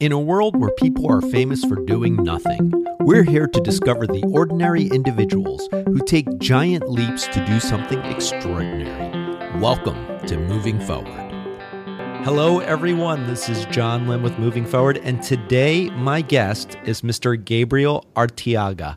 In a world where people are famous for doing nothing, we're here to discover the ordinary individuals who take giant leaps to do something extraordinary. Welcome to Moving Forward. Hello, everyone. This is John Lim with Moving Forward, and today my guest is Mr. Gabriel Arteaga.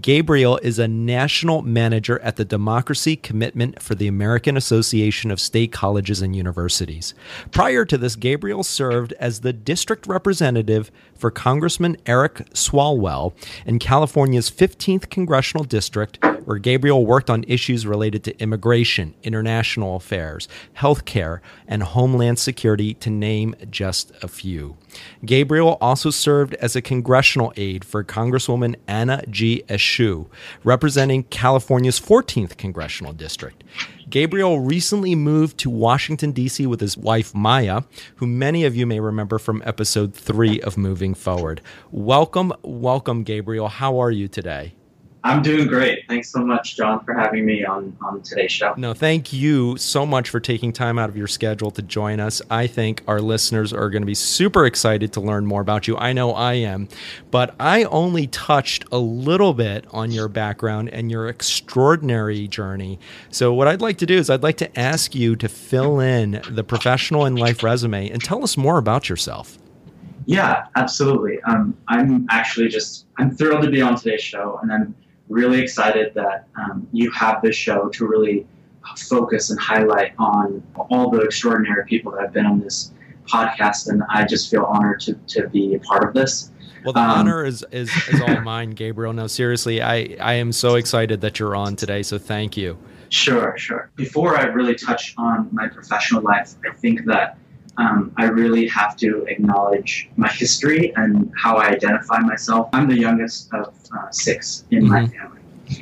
Gabriel is a national manager at the Democracy Commitment for the American Association of State Colleges and Universities. Prior to this, Gabriel served as the district representative for Congressman Eric Swalwell in California's 15th congressional district, where Gabriel worked on issues related to immigration, international affairs, healthcare, and homeland security, to name just a few. Gabriel also served as a congressional aide for Congresswoman Anna G. Eshoo, representing California's 14th congressional district. Gabriel recently moved to Washington, D.C. with his wife, Maya, who many of you may remember from episode three of Moving Forward. Welcome, welcome, Gabriel. How are you today? I'm doing great. Thanks so much, John, for having me on, on today's show. No, thank you so much for taking time out of your schedule to join us. I think our listeners are going to be super excited to learn more about you. I know I am, but I only touched a little bit on your background and your extraordinary journey. So, what I'd like to do is I'd like to ask you to fill in the professional and life resume and tell us more about yourself. Yeah, absolutely. Um, I'm actually just I'm thrilled to be on today's show, and I'm really excited that um, you have this show to really focus and highlight on all the extraordinary people that have been on this podcast, and I just feel honored to, to be a part of this. Well, the um, honor is, is, is all mine, Gabriel. No, seriously, I, I am so excited that you're on today, so thank you. Sure, sure. Before I really touch on my professional life, I think that um, I really have to acknowledge my history and how I identify myself. I'm the youngest of uh, six in mm-hmm. my family.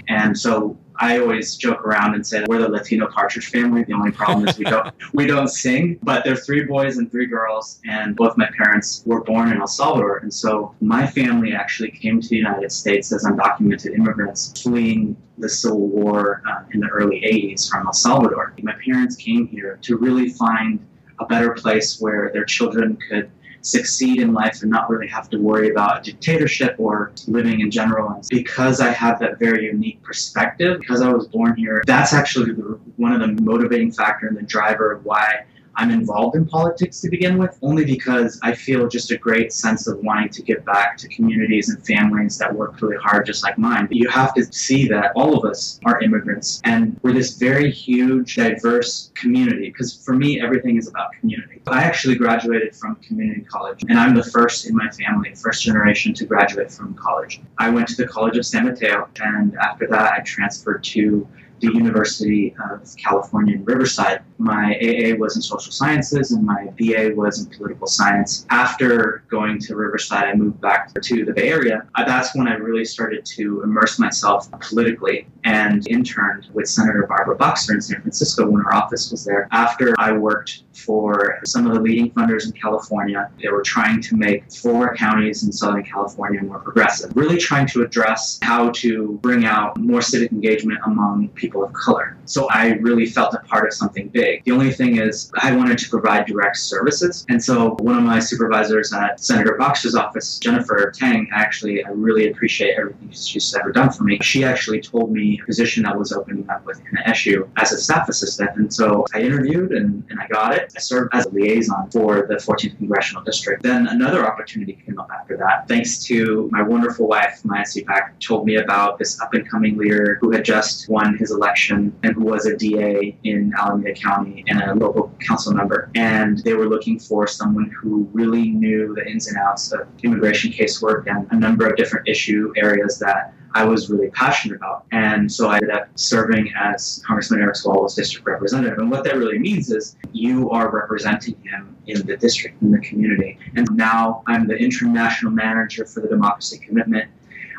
And so I always joke around and say we're the Latino Partridge family. The only problem is we don't we don't sing. But there are three boys and three girls, and both my parents were born in El Salvador. And so my family actually came to the United States as undocumented immigrants fleeing the Civil War uh, in the early 80s from El Salvador. My parents came here to really find a better place where their children could succeed in life and not really have to worry about a dictatorship or living in general. And because I have that very unique perspective, because I was born here, that's actually one of the motivating factor and the driver of why I'm involved in politics to begin with, only because I feel just a great sense of wanting to give back to communities and families that work really hard, just like mine. But you have to see that all of us are immigrants and we're this very huge, diverse community. Because for me, everything is about community. I actually graduated from community college, and I'm the first in my family, first generation to graduate from college. I went to the College of San Mateo, and after that, I transferred to the University of California in Riverside. My AA was in social sciences and my BA was in political science. After going to Riverside, I moved back to the Bay Area. Uh, that's when I really started to immerse myself politically and interned with Senator Barbara Boxer in San Francisco when her office was there. After I worked for some of the leading funders in California, they were trying to make four counties in Southern California more progressive, really trying to address how to bring out more civic engagement among people of color. So I really felt a part of something big. The only thing is, I wanted to provide direct services. And so one of my supervisors at Senator Boxer's office, Jennifer Tang, actually, I really appreciate everything she's ever done for me. She actually told me a position that was opening up with Anna Eshoo as a staff assistant. And so I interviewed and, and I got it. I served as a liaison for the 14th Congressional District. Then another opportunity came up after that. Thanks to my wonderful wife, Maya Cepak, told me about this up and coming leader who had just won his election and who was a DA in Alameda County and a local council member. And they were looking for someone who really knew the ins and outs of immigration casework and a number of different issue areas that I was really passionate about. And so I ended up serving as Congressman Eric Swalwell's district representative. And what that really means is you are representing him in the district, in the community. And now I'm the interim national manager for the Democracy Commitment.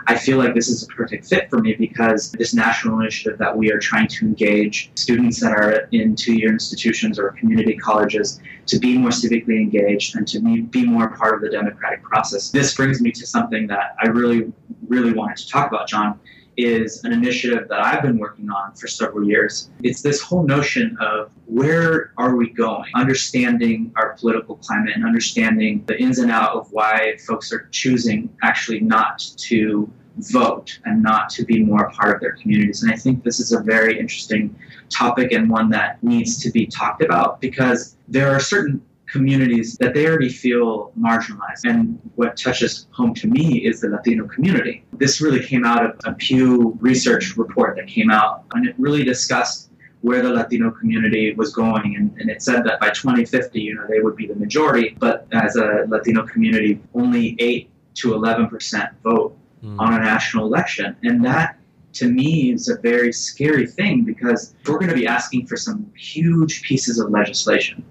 I feel like this is a perfect fit for me because this national initiative that we are trying to engage students that are in two year institutions or community colleges to be more civically engaged and to be more part of the democratic process. This brings me to something that I really, really wanted to talk about, John, is an initiative that I've been working on for several years. It's this whole notion of where are we going? Understanding our political climate and understanding the ins and out of why folks are choosing actually not to vote and not to be more a part of their communities. And I think this is a very interesting topic and one that needs to be talked about because there are certain communities that they already feel marginalized. And what touches home to me is the Latino community. This really came out of a Pew Research report that came out, and it really discussed where the Latino community was going. And, and, it said that by 2050, you know, they would be the majority, but as a Latino community, only 8 to 11% vote mm. on a national election. And that to me is a very scary thing because we're going to be asking for some huge pieces of legislation.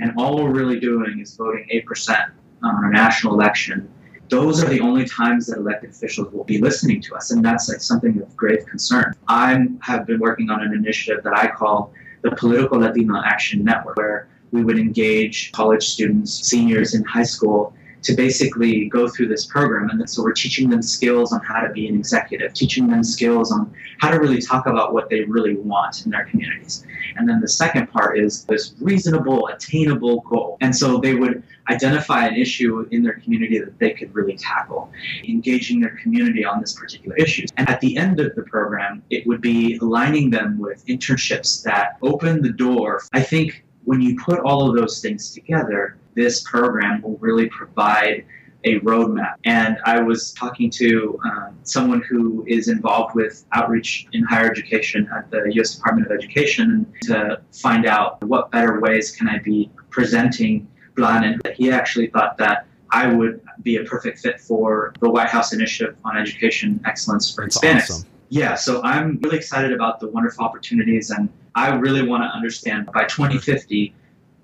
And all we're really doing is voting 8% on a national election. Those are the only times that elected officials will be listening to us. And that's like something of grave concern. I have been working on an initiative that I call the Political Latino Action Network, where we would engage college students, seniors in high school, to basically go through this program. And so we're teaching them skills on how to be an executive, teaching them skills on how to really talk about what they really want in their communities. And then the second part is this reasonable, attainable goal. And so they would identify an issue in their community that they could really tackle, engaging their community on this particular issue. And at the end of the program, it would be aligning them with internships that open the door. I think when you put all of those things together, this program will really provide a roadmap. And I was talking to um, someone who is involved with outreach in higher education at the U.S. Department of Education to find out what better ways can I be presenting Plan. And he actually thought that I would be a perfect fit for the White House Initiative on Education Excellence for That's Hispanics. Awesome. Yeah, so I'm really excited about the wonderful opportunities, and I really want to understand by 2050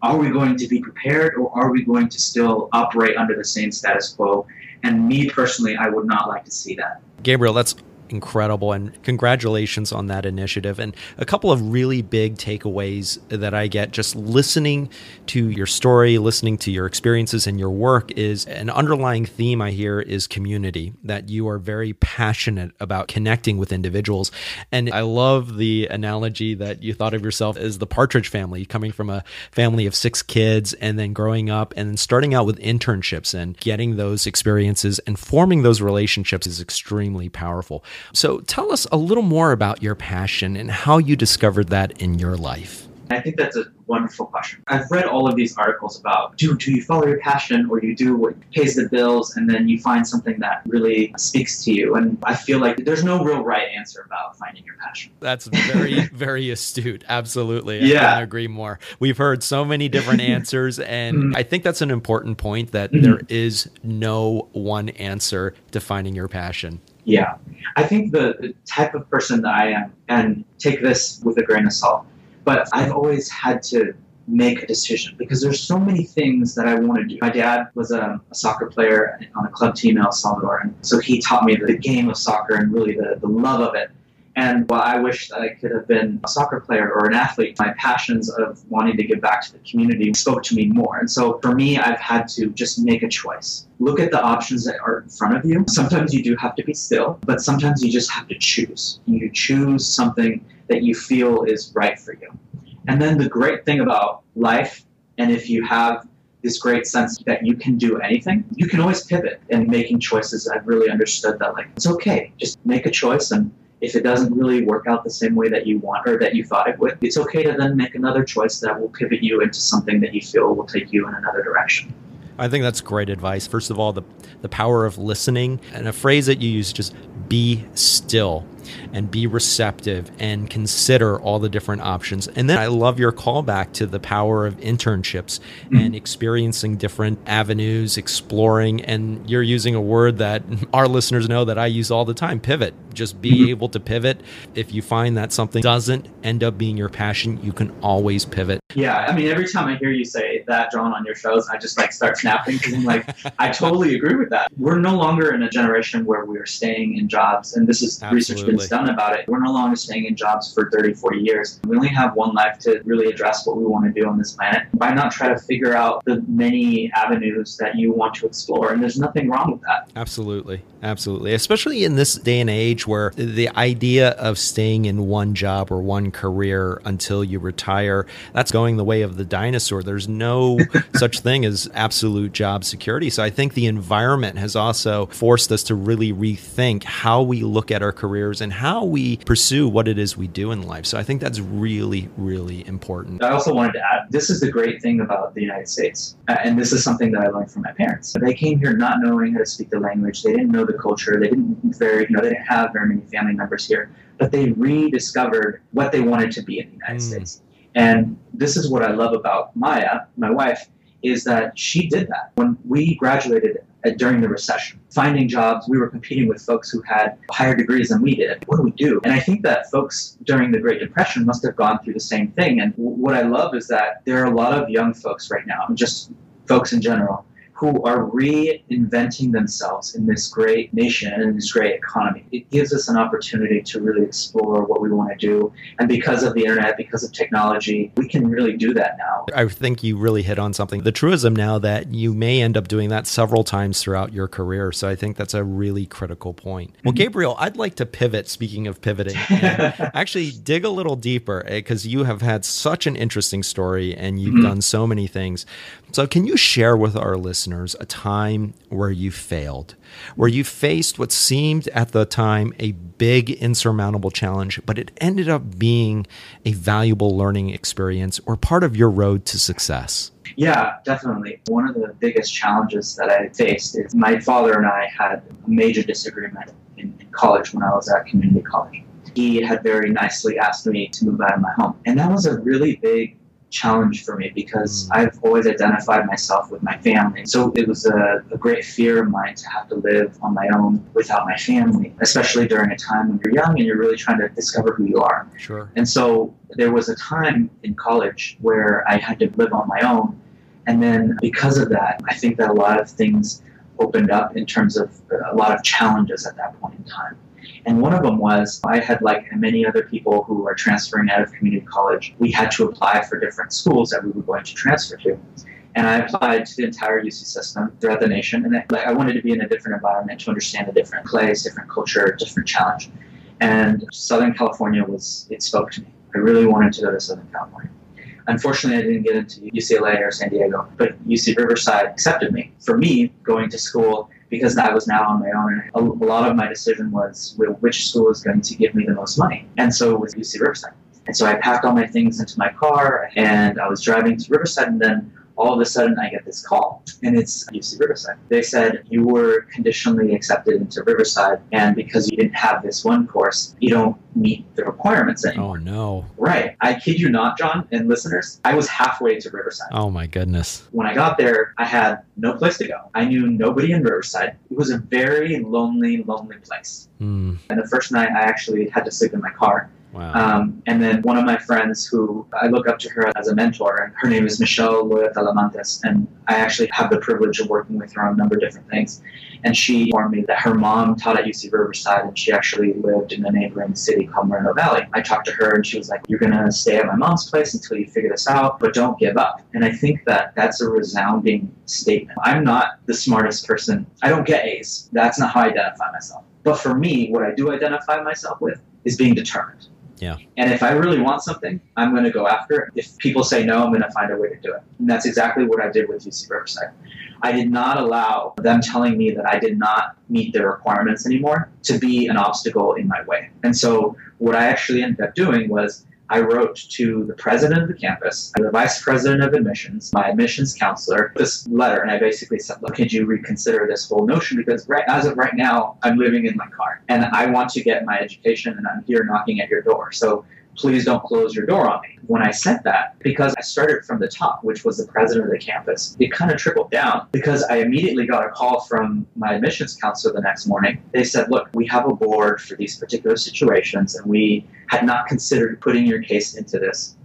are we going to be prepared or are we going to still operate under the same status quo? And me personally, I would not like to see that. Gabriel, that's incredible and congratulations on that initiative. And a couple of really big takeaways that I get just listening to your story listening to your experiences and your work is an underlying theme I hear is community that you are very passionate about connecting with individuals. And I love the analogy that you thought of yourself as the partridge family coming from a family of 6 kids and then growing up and then starting out with internships and getting those experiences and forming those relationships is extremely powerful so tell us a little more about your passion and how you discovered that in your life. I think that's a wonderful question. I've read all of these articles about do, do you follow your passion or you do what pays the bills and then you find something that really speaks to you. And I feel like there's no real right answer about finding your passion. That's very, very astute. Absolutely. I yeah. couldn't agree more. We've heard so many different answers. And mm-hmm. I think that's an important point that mm-hmm. there is no one answer to finding your passion. Yeah. I think the, the type of person that I am, and take this with a grain of salt, but I've always had to make a decision because there's so many things that I want to do. My dad was a, a, soccer player on a club team in El Salvador, and so he taught me the game of soccer and really the, the love of it. And while I wish that I could have been a soccer player or an athlete, my passions of wanting to give back to the community spoke to me more. And so for me, I've had to just make a choice. Look at the options that are in front of you. Sometimes you do have to be still, but sometimes you just have to choose. You choose something that you feel is right for you. And then the great thing about life, and if you have this great sense that you can do anything, you can always pivot in making choices. I've really understood that, like, it's okay. Just make a choice and if it doesn't really work out the same way that you want or that you thought it would, it's okay to then make another choice that will pivot you into something that you feel will take you in another direction. I think that's great advice. First of all, the the power of listening and a phrase that you use just be still and be receptive and consider all the different options. And then I love your callback to the power of internships mm-hmm. and experiencing different avenues, exploring. And you're using a word that our listeners know that I use all the time pivot. Just be mm-hmm. able to pivot. If you find that something doesn't end up being your passion, you can always pivot. Yeah. I mean, every time I hear you say that, John, on your shows, I just like start snapping because I'm like, I totally agree with that. We're no longer in a generation where we're staying in jobs. And this is Absolutely. research done about it. We're no longer staying in jobs for 30, 40 years. We only have one life to really address what we want to do on this planet. Why not try to figure out the many avenues that you want to explore? And there's nothing wrong with that. Absolutely. Absolutely. Especially in this day and age where the idea of staying in one job or one career until you retire, that's going the way of the dinosaur. There's no such thing as absolute job security. So I think the environment has also forced us to really rethink how we look at our careers and how we pursue what it is we do in life. So I think that's really, really important. I also wanted to add this is the great thing about the United States. Uh, and this is something that I learned from my parents. They came here not knowing how to speak the language, they didn't know the culture, they didn't very, you know, they didn't have very many family members here, but they rediscovered what they wanted to be in the United mm. States. And this is what I love about Maya, my wife, is that she did that. When we graduated uh, during the recession, finding jobs, we were competing with folks who had higher degrees than we did. What do we do? And I think that folks during the Great Depression must have gone through the same thing. And what I love is that there are a lot of young folks right now, just folks in general, who are reinventing themselves in this great nation and in this great economy. It gives us an opportunity to really explore what we want to do. And because of the internet, because of technology, we can really do that now. I think you really hit on something. The truism now that you may end up doing that several times throughout your career. So I think that's a really critical point. Well, mm-hmm. Gabriel, I'd like to pivot, speaking of pivoting, actually dig a little deeper because eh, you have had such an interesting story and you've mm-hmm. done so many things. So, can you share with our listeners a time where you failed, where you faced what seemed at the time a big, insurmountable challenge, but it ended up being a valuable learning experience or part of your road to success? Yeah, definitely. One of the biggest challenges that I faced is my father and I had a major disagreement in, in college when I was at community college. He had very nicely asked me to move out of my home. And that was a really big challenge for me because mm. I've always identified myself with my family. So it was a, a, great fear of mine to have to live on my own without my family, especially during a time when you're young and you're really trying to discover who you are. Sure. And so there was a time in college where I had to live on my own. And then because of that, I think that a lot of things opened up in terms of a lot of challenges at that point in time. And one of them was I had, like many other people who are transferring out of community college, we had to apply for different schools that we were going to transfer to. And I applied to the entire UC system throughout the nation. And I, I wanted to be in a different environment to understand a different place, different culture, different challenge. And Southern California was, it spoke to me. I really wanted to go to Southern California. Unfortunately, I didn't get into UCLA or San Diego, but UC Riverside accepted me. For me, going to school because I was now on my own. And a, lot of my decision was well, which school is going to give me the most money. And so it was UC Riverside. And so I packed all my things into my car and I was driving to Riverside and then all of a sudden I get this call, and it's UC Riverside. They said you were conditionally accepted into Riverside, and because you didn't have this one course, you don't meet the requirements anymore. Oh no! Right? I kid you not, John and listeners. I was halfway to Riverside. Oh my goodness! When I got there, I had no place to go. I knew nobody in Riverside. It was a very lonely, lonely place. Mm. And the first night, I actually had to sleep in my car Wow. Um, and then one of my friends who I look up to her as a mentor, and her name is Michelle Loya Talamantes, and I actually have the privilege of working with her on a number of different things. And she informed me that her mom taught at UC Riverside, and she actually lived in a neighboring city called Moreno Valley. I talked to her, and she was like, "You're gonna stay at my mom's place until you figure this out, but don't give up." And I think that that's a resounding statement. I'm not the smartest person. I don't get A's. That's not how I identify myself. But for me, what I do identify myself with is being determined. Yeah. And if I really want something, I'm going to go after it. If people say no, I'm going to find a way to do it. And that's exactly what I did with UC Riverside. I did not allow them telling me that I did not meet their requirements anymore to be an obstacle in my way. And so what I actually ended up doing was I wrote to the president of the campus, the vice president of admissions, my admissions counselor, this letter, and I basically said, "Look, could you reconsider this whole notion? Because right as of right now, I'm living in my car, and I want to get my education, and I'm here knocking at your door. So please don't close your door on me. When I sent that, because I started from the top, which was the president of the campus, it kind of trickled down because I immediately got a call from my admissions counselor the next morning. They said, Look, we have a board for these particular situations, and we had not considered putting your case into this,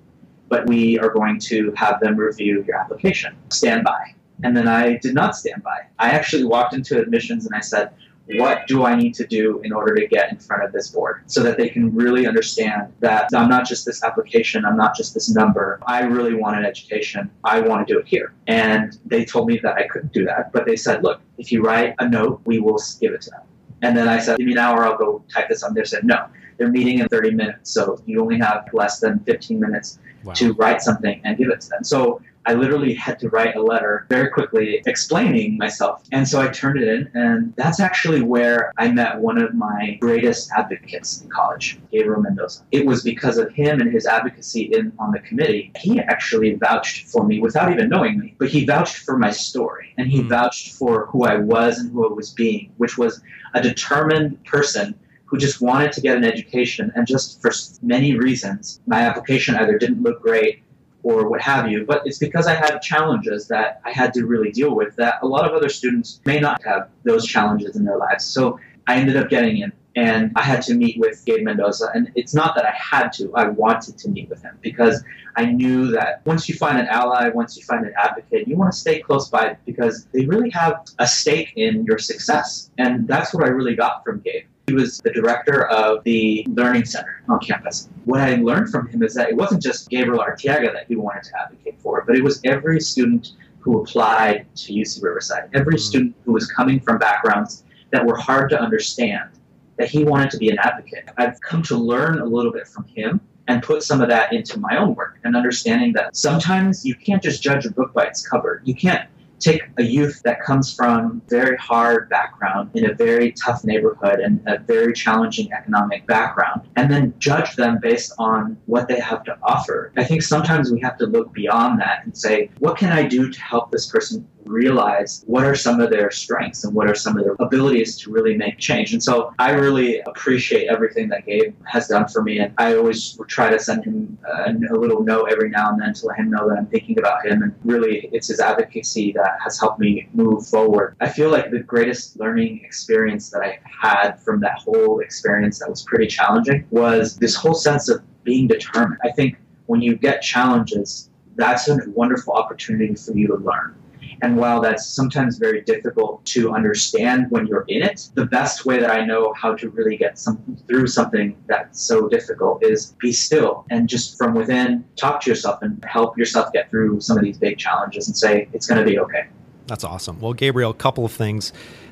but we are going to have them review your application. Stand by. And then I did not stand by. I actually walked into admissions and I said, what do I need to do in order to get in front of this board so that they can really understand that I'm not just this application, I'm not just this number. I really want an education. I want to do it here. And they told me that I couldn't do that, but they said, look, if you write a note, we will give it to them. And then I said, give me an hour, I'll go type this on. They said, no, they're meeting in 30 minutes. So you only have less than 15 minutes wow. to write something and give it to them. So I literally had to write a letter very quickly explaining myself. And so I turned it in, and that's actually where I met one of my greatest advocates in college, Gabriel Mendoza. It was because of him and his advocacy in on the committee. He actually vouched for me without even knowing me, but he vouched for my story and he mm. vouched for who I was and who I was being, which was a determined person who just wanted to get an education and just for many reasons my application either didn't look great or what have you. But it's because I had challenges that I had to really deal with that a lot of other students may not have those challenges in their lives. So I ended up getting in and I had to meet with Gabe Mendoza. And it's not that I had to, I wanted to meet with him because I knew that once you find an ally, once you find an advocate, you want to stay close by because they really have a stake in your success. And that's what I really got from Gabe. He was the director of the Learning Center on campus. What I learned from him is that it wasn't just Gabriel Arteaga that he wanted to advocate for, but it was every student who applied to UC Riverside, every mm-hmm. student who was coming from backgrounds that were hard to understand, that he wanted to be an advocate. I've come to learn a little bit from him and put some of that into my own work and understanding that sometimes you can't just judge a book by its cover. You can't take a youth that comes from very hard background in a very tough neighborhood and a very challenging economic background and then judge them based on what they have to offer i think sometimes we have to look beyond that and say what can i do to help this person realize what are some of their strengths and what are some of their abilities to really make change. And so I really appreciate everything that Gabe has done for me. And I always try to send him a, a little note every now and then to let him know that I'm thinking about him. And really, it's his advocacy that has helped me move forward. I feel like the greatest learning experience that I had from that whole experience that was pretty challenging was this whole sense of being determined. I think when you get challenges, that's a wonderful opportunity for you to learn. And while that's sometimes very difficult to understand when you're in it, the best way that I know how to really get some through something that's so difficult is be still and just from within talk to yourself and help yourself get through some of these big challenges and say it's going to be okay. That's awesome. Well, Gabriel, a couple of things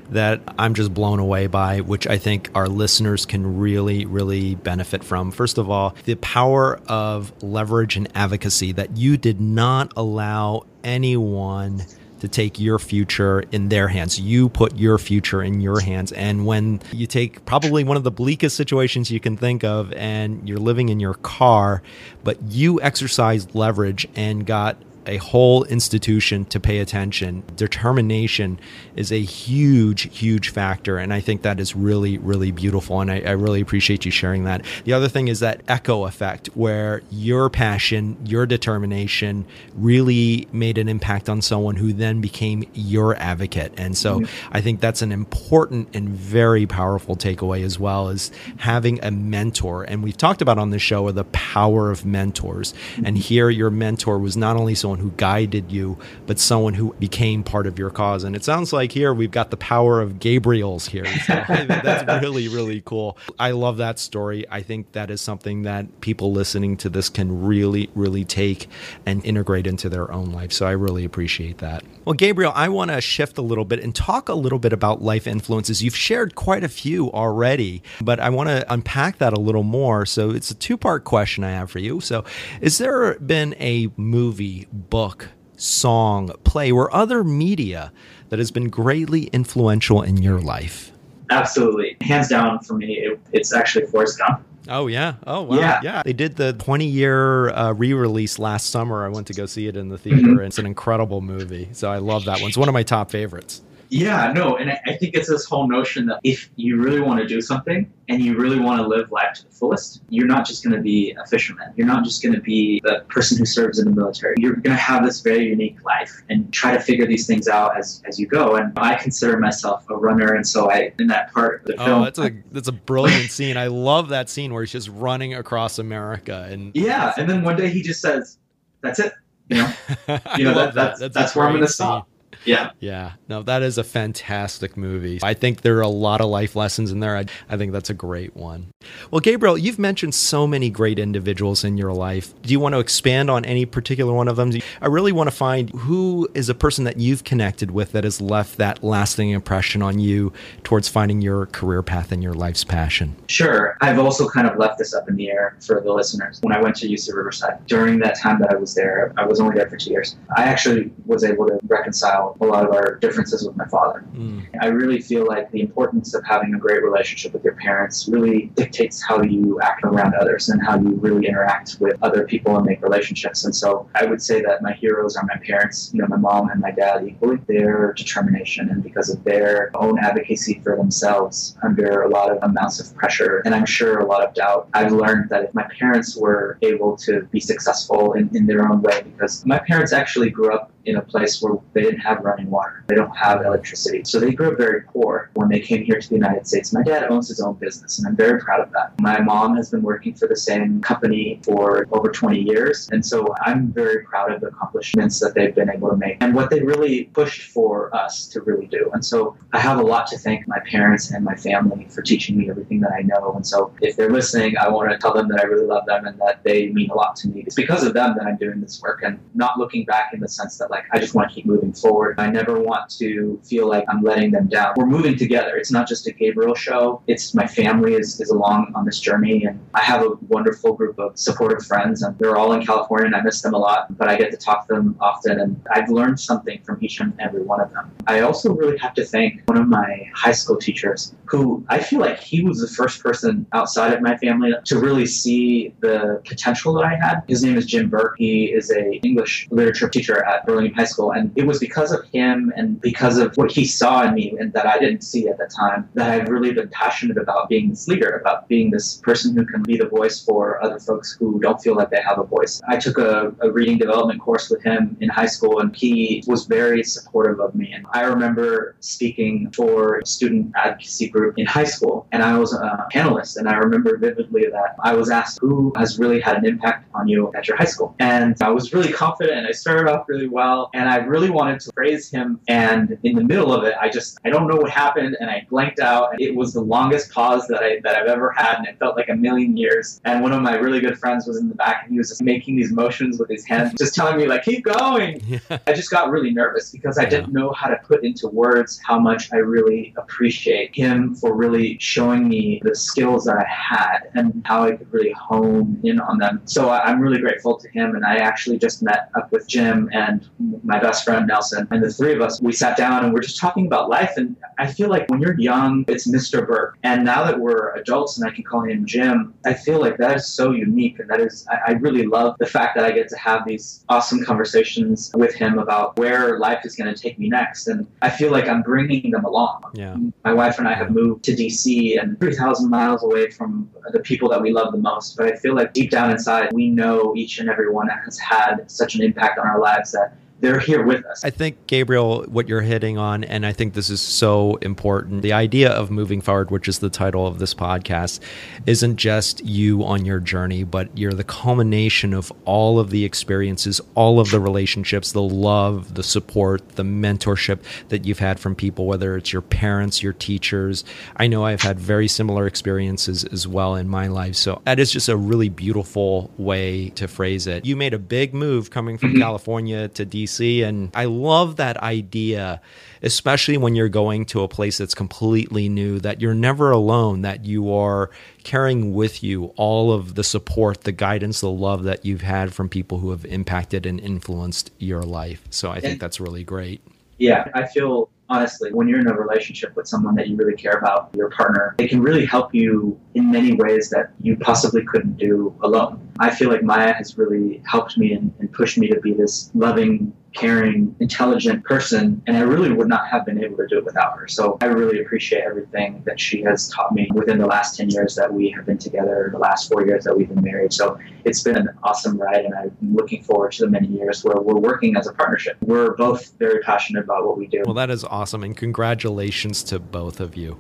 that I'm just blown away by, which I think our listeners can really, really benefit from. First of all, the power of leverage and advocacy that you did not allow anyone to take your future in their hands. You put your future in your hands. And when you take probably one of the bleakest situations you can think of and you're living in your car, but you exercised leverage and got a whole institution to pay attention. Determination is a huge, huge factor. And I think that is really, really beautiful. And I, I, really appreciate you sharing that. The other thing is that echo effect, where your passion, your determination really made an impact on someone who then became your advocate. And so mm-hmm. I think that's an important and very powerful takeaway as well as having a mentor. And we've talked about on the show the power of mentors. Mm-hmm. And here your mentor was not only someone someone who guided you, but someone who became part of your cause. And it sounds like here we've got the power of Gabriel's here. So that's really, really cool. I love that story. I think that is something that people listening to this can really, really take and integrate into their own life. So I really appreciate that. Well, Gabriel, I want to shift a little bit and talk a little bit about life influences. You've shared quite a few already, but I want to unpack that a little more. So it's a two part question I have for you. So, is there been a movie, book, song, play, or other media that has been greatly influential in your life? Absolutely. Hands down for me, it, it's actually Forrest Gump. Oh yeah. Oh wow. Yeah. yeah. They did the 20 year uh, re-release last summer. I went to go see it in the theater. Mm-hmm. It's an incredible movie. So I love that one. It's one of my top favorites. Yeah, no, and I, I think it's this whole notion that if you really want to do something and you really want to live life to the fullest, you're not just going to be a fisherman. You're not just going to be the person who serves in the military. You're going to have this very unique life and try to figure these things out as, as you go. And I consider myself a runner, and so I in that part of the oh, film. that's a that's a brilliant scene. I love that scene where he's just running across America and yeah, and then one day he just says, "That's it." You know, you know that, that's that's, that's where I'm going to stop Yeah. Yeah. No, that is a fantastic movie. I think there are a lot of life lessons in there. I, I think that's a great one. Well, Gabriel, you've mentioned so many great individuals in your life. Do you want to expand on any particular one of them? I really want to find who is a person that you've connected with that has left that lasting impression on you towards finding your career path and your life's passion. Sure. I've also kind of left this up in the air for the listeners. When I went to UC Riverside, during that time that I was there, I was only there for two years. I actually was able to reconcile a lot of our differences with my father. Mm. I really feel like the importance of having a great relationship with your parents really dictates how you act around others and how you really interact with other people and make relationships. And so I would say that my heroes are my parents, you know, my mom and my dad equally. Their determination and because of their own advocacy for themselves under a lot of amounts of pressure and I'm sure a lot of doubt, I've learned that if my parents were able to be successful in, in their own way, because my parents actually grew up in a place where they didn't have running water. They don't have electricity. So they grew up very poor when they came here to the United States. My dad owns his own business, and I'm very proud of that. My mom has been working for the same company for over 20 years. And so I'm very proud of the accomplishments that they've been able to make and what they really pushed for us to really do. And so I have a lot to thank my parents and my family for teaching me everything that I know. And so if they're listening, I want to tell them that I really love them and that they mean a lot to me. It's because of them that I'm doing this work and not looking back in the sense that like I just want to keep moving forward. I never want to feel like I'm letting them down. We're moving together. It's not just a Gabriel show. It's my family is, is along on this journey and I have a wonderful group of supportive friends and they're all in California and I miss them a lot, but I get to talk to them often and I've learned something from each and every one of them. I also really have to thank one of my high school teachers who I feel like he was the first person outside of my family to really see the potential that I had. His name is Jim Burke. He is a English literature teacher at Burlingame High School, and it was because of him and because of what he saw in me and that I didn't see at the time that I've really been passionate about being this leader, about being this person who can be the voice for other folks who don't feel like they have a voice. I took a, a reading development course with him in high school, and he was very supportive of me. And I remember speaking for a student advocacy group in high school, and I was a panelist, and I remember vividly that I was asked who has really had an impact on you at your high school, and I was really confident, and I started off really well, and I really wanted to praise him, and in the middle of it, I just I don't know what happened, and I blanked out, and it was the longest pause that I that I've ever had, and it felt like a million years. And one of my really good friends was in the back, and he was just making these motions with his hands, just telling me like keep going. Yeah. I just got really nervous because I didn't know how to put into words how much I really appreciate him for really showing me the skills that I had and how I could really hone in on them. So I'm really grateful to him. And I actually just met up with Jim and my best friend Nelson, and the three of us, we sat down and we're just talking about life. And I feel like when you're young, it's Mr. Burke. And now that we're adults and I can call him Jim, I feel like that is so unique. And that is, I, I really love the fact that I get to have these awesome conversations with him about where life is going to take me next. And I feel like I'm bringing them along. Yeah. My wife and I have moved to DC and 3,000 miles away from the people that we love the most. But I feel like deep down inside, we know each and every one has had such an impact on our lives that they're here with us. I think, Gabriel, what you're hitting on, and I think this is so important the idea of moving forward, which is the title of this podcast, isn't just you on your journey, but you're the culmination of all of the experiences, all of the relationships, the love, the support, the mentorship that you've had from people, whether it's your parents, your teachers. I know I've had very similar experiences as well in my life. So that is just a really beautiful way to phrase it. You made a big move coming from mm-hmm. California to DC DC. And I love that idea, especially when you're going to a place that's completely new, that you're never alone, that you are carrying with you all of the support, the guidance, the love that you've had from people who have impacted and influenced your life. So I think that's really great. Yeah, I feel honestly, when you're in a relationship with someone that you really care about, your partner, it can really help you in many ways that you possibly couldn't do alone. I feel like Maya has really helped me and, and pushed me to be this loving, caring, intelligent person, and I really would not have been able to do it without her. So I really appreciate everything that she has taught me within the last 10 years that we have been together, the last four years that we've been married. So it's been an awesome ride, and I'm looking forward to the many years where we're working as a partnership. We're both very passionate about what we do. Well, that is awesome, and congratulations to both of you.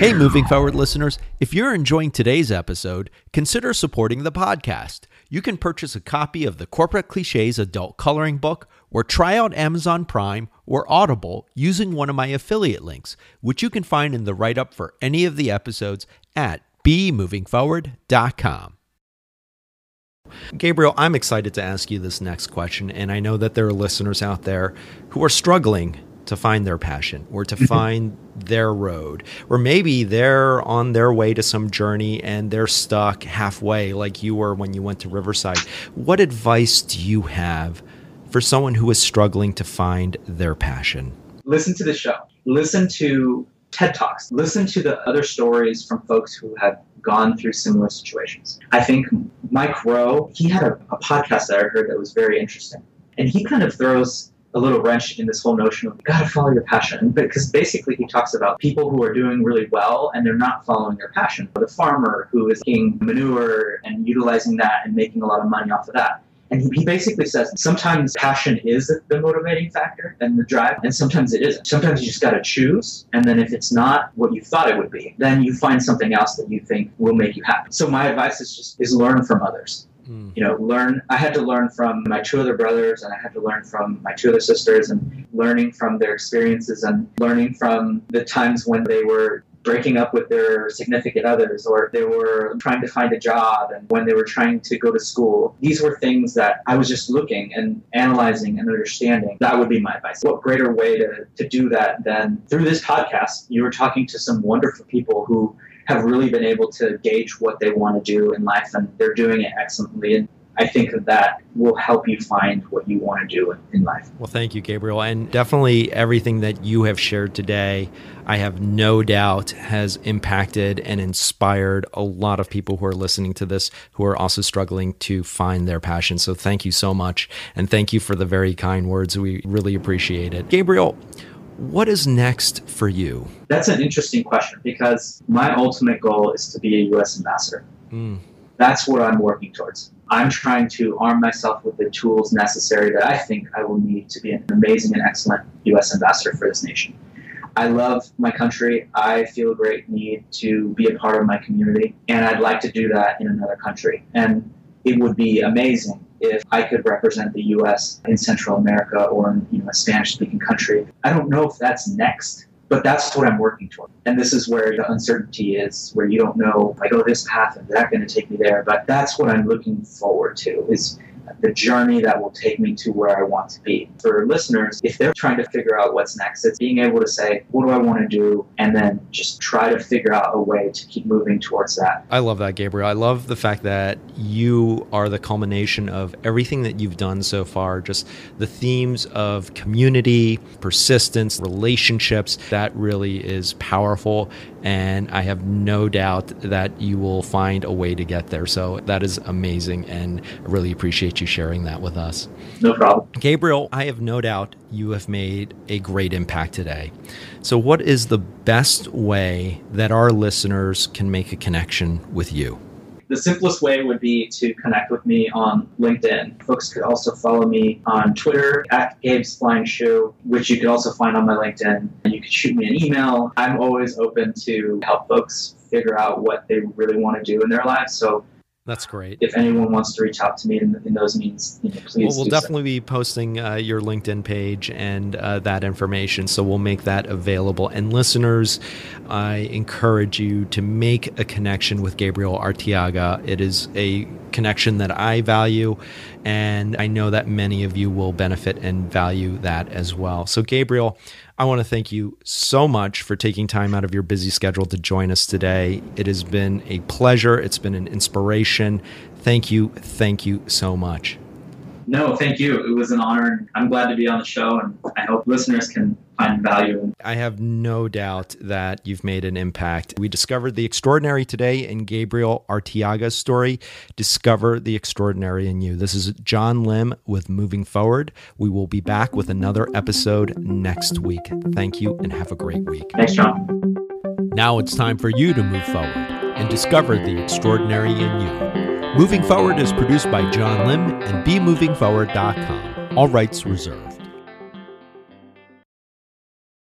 Hey, moving forward listeners, if you're enjoying today's episode, consider supporting the podcast. You can purchase a copy of the Corporate Cliches adult coloring book or try out Amazon Prime or Audible using one of my affiliate links, which you can find in the write up for any of the episodes at bemovingforward.com. Gabriel, I'm excited to ask you this next question, and I know that there are listeners out there who are struggling to find their passion or to mm-hmm. find their road. Or maybe they're on their way to some journey and they're stuck halfway, like you were when you went to Riverside. What advice do you have for someone who is struggling to find their passion? Listen to the show. Listen to TED Talks. Listen to the other stories from folks who have gone through similar situations. I think Mike Rowe, he had a, a podcast that I heard that was very interesting. And he kind of throws a little wrench in this whole notion of you gotta follow your passion because basically he talks about people who are doing really well and they're not following their passion. The farmer who is taking manure and utilizing that and making a lot of money off of that. And he, he basically says sometimes passion is the motivating factor and the drive, and sometimes it isn't. Sometimes you just got to choose, and then if it's not what you thought it would be, then you find something else that you think will make you happy. So my advice is just is learn from others. Mm. You know, learn. I had to learn from my two other brothers, and I had to learn from my two other sisters, and learning from their experiences, and learning from the times when they were breaking up with their significant others or they were trying to find a job and when they were trying to go to school. These were things that I was just looking and analyzing and understanding. That would be my advice. What greater way to, to do that than through this podcast? You were talking to some wonderful people who have really been able to gauge what they want to do in life, and they're doing it excellently. And I think that that will help you find what you want to do in life. Well, thank you, Gabriel. And definitely everything that you have shared today, I have no doubt has impacted and inspired a lot of people who are listening to this who are also struggling to find their passion. So thank you so much. And thank you for the very kind words. We really appreciate it. Gabriel, what is next for you? That's an interesting question because my ultimate goal is to be a U.S. ambassador. Mm. That's what I'm working towards. I'm trying to arm myself with the tools necessary that I think I will need to be an amazing and excellent U.S. ambassador for this nation. I love my country. I feel a great need to be a part of my community, and I'd like to do that in another country. And it would be amazing if I could represent the U.S. in Central America or in you know, a Spanish-speaking country. I don't know if that's next, but that's what I'm working toward. And this is where the uncertainty is, where you don't know, like, oh, this path is that going to take me there? But that's what I'm looking forward to is the journey that will take me to where I want to be. For listeners, if they're trying to figure out what's next, it's being able to say, what do I want to do? And then just try to figure out a way to keep moving towards that. I love that, Gabriel. I love the fact that you are the culmination of everything that you've done so far, just the themes of community, persistence, relationships. That really is powerful. And I have no doubt that you will find a way to get there. So that is amazing. And I really appreciate you sharing that with us. No problem. Gabriel, I have no doubt you have made a great impact today. So, what is the best way that our listeners can make a connection with you? The simplest way would be to connect with me on LinkedIn. Folks could also follow me on Twitter at Gabe's Flying Shoe, which you could also find on my LinkedIn. You could shoot me an email. I'm always open to help folks figure out what they really want to do in their lives. So that's great. If anyone wants to reach out to me in, in those means, you know, please. Well, we'll definitely so. be posting uh, your LinkedIn page and uh, that information, so we'll make that available. And listeners, I encourage you to make a connection with Gabriel Arteaga. It is a connection that I value, and I know that many of you will benefit and value that as well. So, Gabriel. I want to thank you so much for taking time out of your busy schedule to join us today. It has been a pleasure. It's been an inspiration. Thank you. Thank you so much. No, thank you. It was an honor. I'm glad to be on the show, and I hope listeners can find value. I have no doubt that you've made an impact. We discovered the extraordinary today in Gabriel Arteaga's story. Discover the extraordinary in you. This is John Lim with Moving Forward. We will be back with another episode next week. Thank you and have a great week. Thanks, John. Now it's time for you to move forward and discover the extraordinary in you. Moving Forward is produced by John Lim and BeMovingForward.com. All rights reserved.